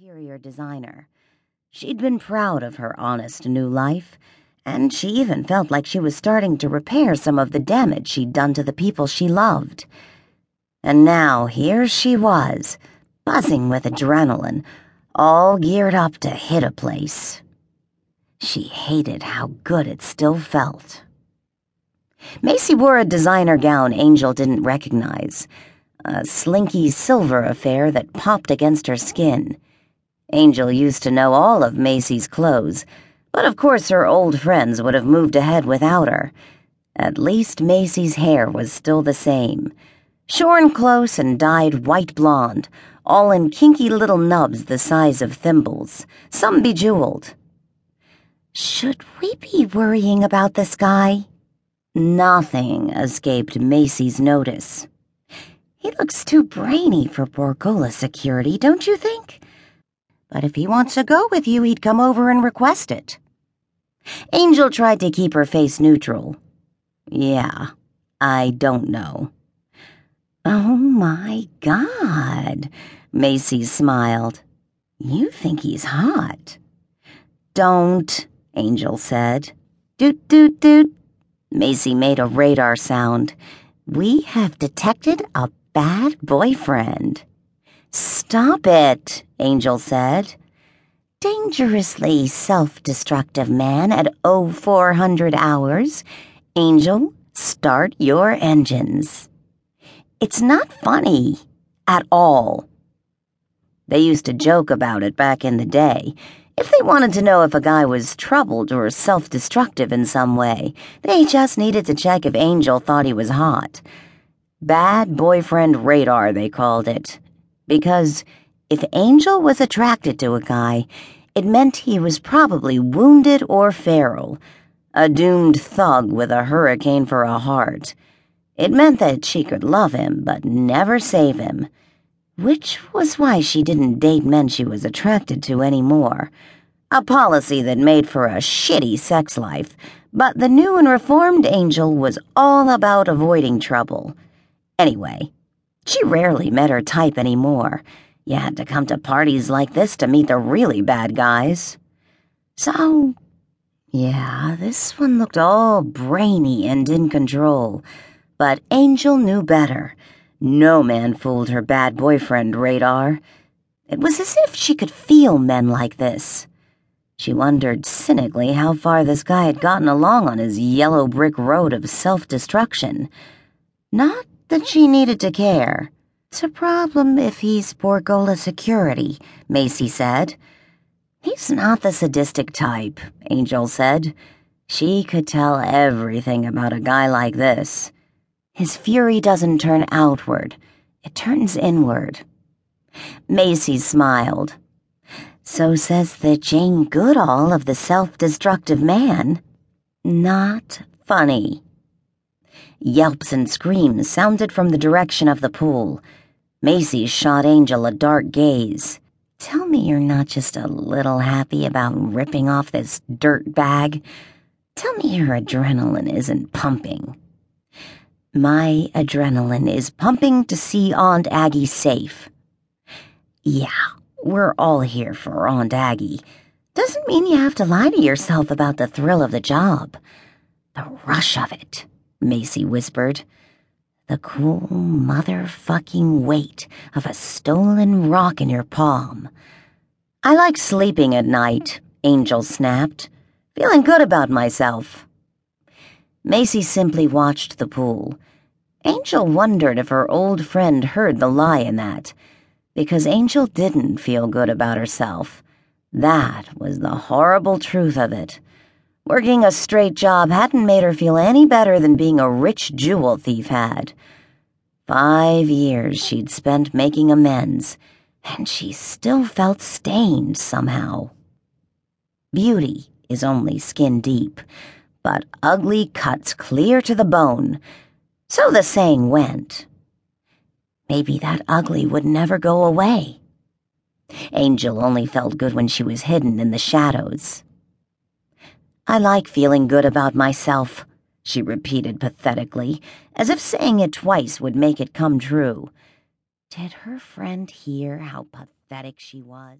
interior designer. She'd been proud of her honest new life, and she even felt like she was starting to repair some of the damage she'd done to the people she loved. And now here she was, buzzing with adrenaline, all geared up to hit a place. She hated how good it still felt. Macy wore a designer gown Angel didn't recognize a slinky silver affair that popped against her skin. Angel used to know all of Macy's clothes, but of course her old friends would have moved ahead without her. At least Macy's hair was still the same shorn close and dyed white blonde, all in kinky little nubs the size of thimbles, some bejeweled. Should we be worrying about this guy? Nothing escaped Macy's notice. He looks too brainy for Borgola security, don't you think? But if he wants to go with you, he'd come over and request it. Angel tried to keep her face neutral. Yeah, I don't know. Oh my god, Macy smiled. You think he's hot. Don't, Angel said. Doot doot doot. Macy made a radar sound. We have detected a bad boyfriend. Stop it, Angel said. Dangerously self destructive man at 0400 hours. Angel, start your engines. It's not funny at all. They used to joke about it back in the day. If they wanted to know if a guy was troubled or self destructive in some way, they just needed to check if Angel thought he was hot. Bad boyfriend radar, they called it. Because if Angel was attracted to a guy, it meant he was probably wounded or feral, a doomed thug with a hurricane for a heart. It meant that she could love him, but never save him. Which was why she didn't date men she was attracted to anymore. A policy that made for a shitty sex life, but the new and reformed Angel was all about avoiding trouble. Anyway, she rarely met her type anymore. You had to come to parties like this to meet the really bad guys. So, yeah, this one looked all brainy and in control. But Angel knew better. No man fooled her bad boyfriend radar. It was as if she could feel men like this. She wondered cynically how far this guy had gotten along on his yellow brick road of self destruction. Not that she needed to care. It's a problem if he's Borgola security, Macy said. He's not the sadistic type, Angel said. She could tell everything about a guy like this. His fury doesn't turn outward, it turns inward. Macy smiled. So says the Jane Goodall of the self destructive man. Not funny. Yelps and screams sounded from the direction of the pool. Macy shot Angel a dark gaze. Tell me you're not just a little happy about ripping off this dirt bag. Tell me your adrenaline isn't pumping. My adrenaline is pumping to see Aunt Aggie safe. Yeah, we're all here for Aunt Aggie. Doesn't mean you have to lie to yourself about the thrill of the job. The rush of it. Macy whispered. The cool motherfucking weight of a stolen rock in your palm. I like sleeping at night, Angel snapped, feeling good about myself. Macy simply watched the pool. Angel wondered if her old friend heard the lie in that, because Angel didn't feel good about herself. That was the horrible truth of it. Working a straight job hadn't made her feel any better than being a rich jewel thief had. Five years she'd spent making amends, and she still felt stained somehow. Beauty is only skin deep, but ugly cuts clear to the bone. So the saying went. Maybe that ugly would never go away. Angel only felt good when she was hidden in the shadows. I like feeling good about myself, she repeated pathetically, as if saying it twice would make it come true. Did her friend hear how pathetic she was?